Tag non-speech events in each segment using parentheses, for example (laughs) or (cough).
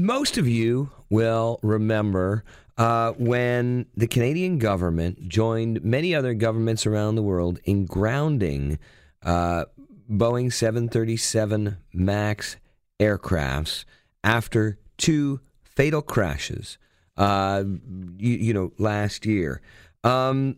Most of you will remember uh, when the Canadian government joined many other governments around the world in grounding uh, Boeing 737 MAX aircrafts after two fatal crashes, uh, you, you, know, last year. Um,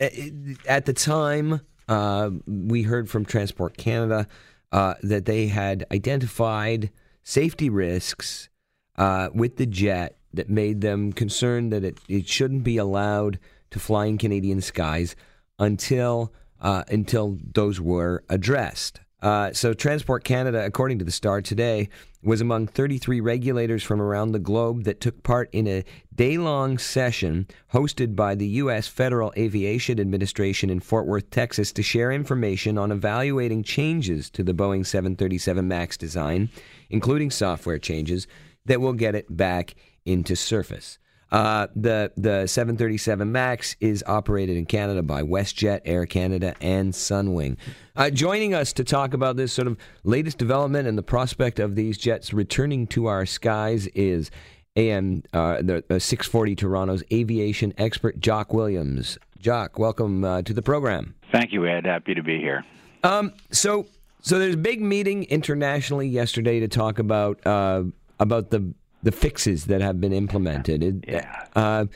at the time, uh, we heard from Transport Canada uh, that they had identified safety risks uh, with the jet that made them concerned that it, it shouldn't be allowed to fly in Canadian skies until uh, until those were addressed. Uh, so, Transport Canada, according to the Star today, was among 33 regulators from around the globe that took part in a day long session hosted by the U.S. Federal Aviation Administration in Fort Worth, Texas, to share information on evaluating changes to the Boeing 737 MAX design, including software changes that will get it back into service. Uh, the the 737 Max is operated in Canada by WestJet, Air Canada, and Sunwing. Uh, joining us to talk about this sort of latest development and the prospect of these jets returning to our skies is AM uh, the, the 640 Toronto's aviation expert Jock Williams. Jock, welcome uh, to the program. Thank you, Ed. Happy to be here. Um, so so there's a big meeting internationally yesterday to talk about uh, about the the fixes that have been implemented. Yeah. Uh,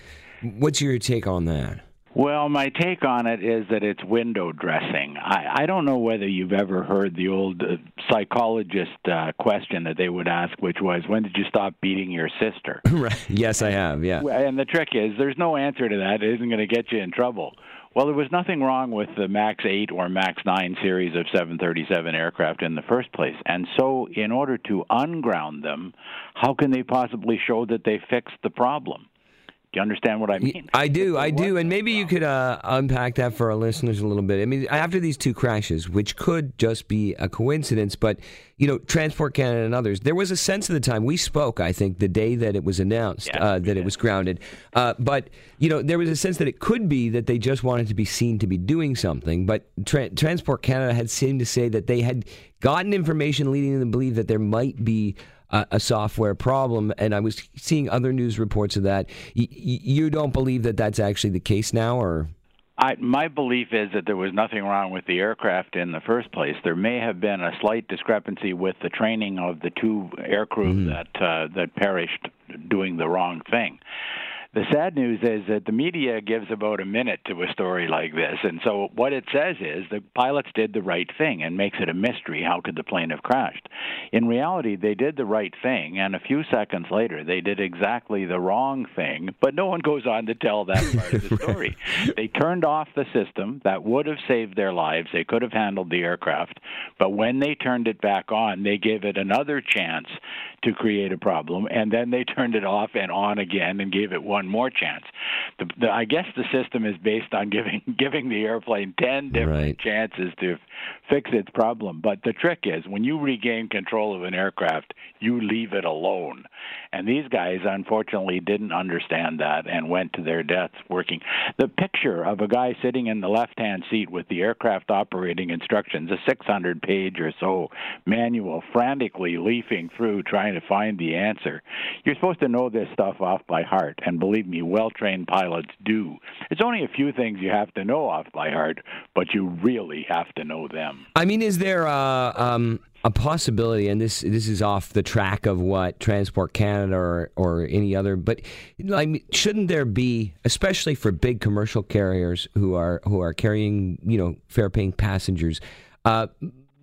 what's your take on that? Well, my take on it is that it's window dressing. I, I don't know whether you've ever heard the old uh, psychologist uh, question that they would ask, which was, "When did you stop beating your sister?" (laughs) right. Yes, I have. Yeah. And the trick is, there's no answer to that. It isn't going to get you in trouble. Well, there was nothing wrong with the MAX 8 or MAX 9 series of 737 aircraft in the first place. And so, in order to unground them, how can they possibly show that they fixed the problem? You understand what I mean? I do, (laughs) I do, and maybe you could uh, unpack that for our listeners a little bit. I mean, after these two crashes, which could just be a coincidence, but you know, Transport Canada and others, there was a sense of the time we spoke. I think the day that it was announced yeah, uh, that it was grounded, uh, but you know, there was a sense that it could be that they just wanted to be seen to be doing something. But Tra- Transport Canada had seemed to say that they had gotten information leading them to believe that there might be a, a software problem. And I was seeing other news reports of that. Y- you don't believe that that's actually the case now, or? I, my belief is that there was nothing wrong with the aircraft in the first place. There may have been a slight discrepancy with the training of the two aircrew mm. that uh, that perished doing the wrong thing. The sad news is that the media gives about a minute to a story like this. And so what it says is the pilots did the right thing and makes it a mystery. How could the plane have crashed? In reality, they did the right thing, and a few seconds later, they did exactly the wrong thing, but no one goes on to tell that (laughs) part of the story. They turned off the system that would have saved their lives. They could have handled the aircraft, but when they turned it back on, they gave it another chance to create a problem, and then they (laughs) turned it off and on again and gave it one more chance. The, the, I guess the system is based on (laughs) giving giving the airplane ten different right. chances to fix its problem. But the trick is when you regain control of an aircraft, you leave it alone. And these guys, unfortunately, didn't understand that and went to their deaths working. The picture of a guy sitting in the left hand seat with the aircraft operating instructions, a 600 page or so manual, frantically leafing through trying to find the answer. You're supposed to know this stuff off by heart, and believe me, well trained pilots do. It's only a few things you have to know off by heart, but you really have to know them. I mean, is there uh, um, a possibility, and this this is off the track of what Transport Canada or, or any other, but shouldn't there be, especially for big commercial carriers who are who are carrying you know fare paying passengers, uh,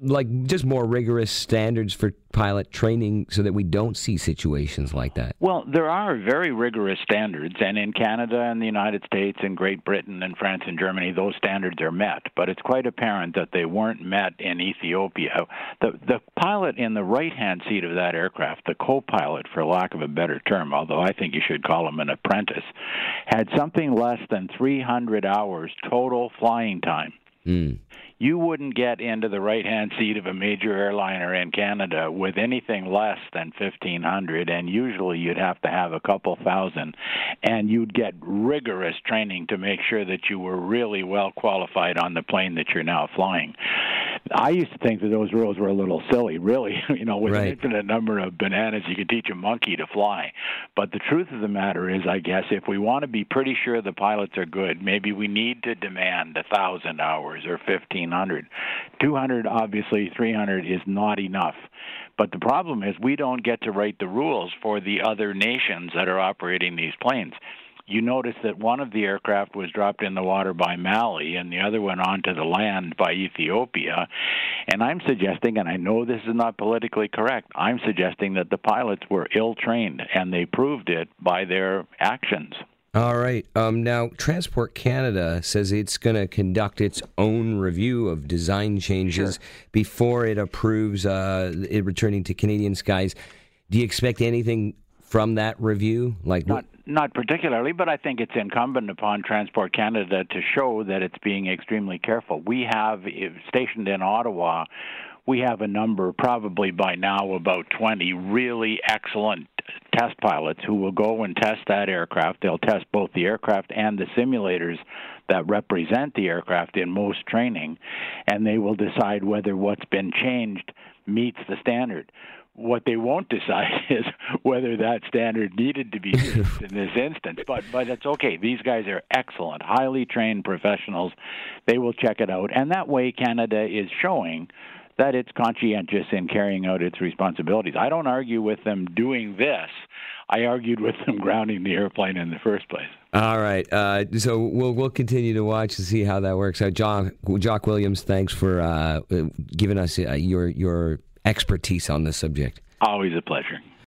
like just more rigorous standards for pilot training so that we don't see situations like that? Well, there are very rigorous standards, and in Canada and the United States and Great Britain and France and Germany, those standards are met. But it's quite apparent that they weren't met in Ethiopia. The the pilot in the right hand seat of that aircraft, the co-pilot, for lack of a better term, although I think you should call him an apprentice, had something less than 300 hours total flying time. Mm you wouldn't get into the right hand seat of a major airliner in Canada with anything less than 1500 and usually you'd have to have a couple thousand and you'd get rigorous training to make sure that you were really well qualified on the plane that you're now flying I used to think that those rules were a little silly, really. (laughs) you know, with Right. an infinite number of bananas, you could teach a monkey to fly. But the truth of the matter is, I guess, if we want to be pretty sure the pilots are good, maybe we need to demand a thousand hours or fifteen hundred. Two hundred, obviously, three hundred is not enough. But the problem is, we don't get to write the rules for the other nations that are operating these planes you notice that one of the aircraft was dropped in the water by Mali and the other went onto the land by Ethiopia. And I'm suggesting, and I know this is not politically correct, I'm suggesting that the pilots were ill trained and they proved it by their actions. All right. Um, now, Transport Canada says it's going to conduct its own review of design changes before it approves uh, it returning to Canadian skies. Do you expect anything from that review? Like, Not not particularly, but I think it's incumbent upon Transport Canada to show that it's being extremely careful. We have stationed in Ottawa, we have a number, probably by now about 20, really excellent test pilots who will go and test that aircraft. They'll test both the aircraft and the simulators that represent the aircraft in most training, and they will decide whether what's been changed meets the standard. What they won't decide (laughs) is whether that standard needed to be used in this instance. But but it's okay. These guys are excellent, highly trained professionals. They will check it out, and that way Canada is showing that it's conscientious in carrying out its responsibilities. I don't argue with them doing this. I argued with them grounding the airplane in the first place. All right. Uh, so we'll we'll continue to watch and see how that works out. Jock Jock Williams, thanks for uh, uh, giving us uh, your your expertise on this subject. Always a pleasure.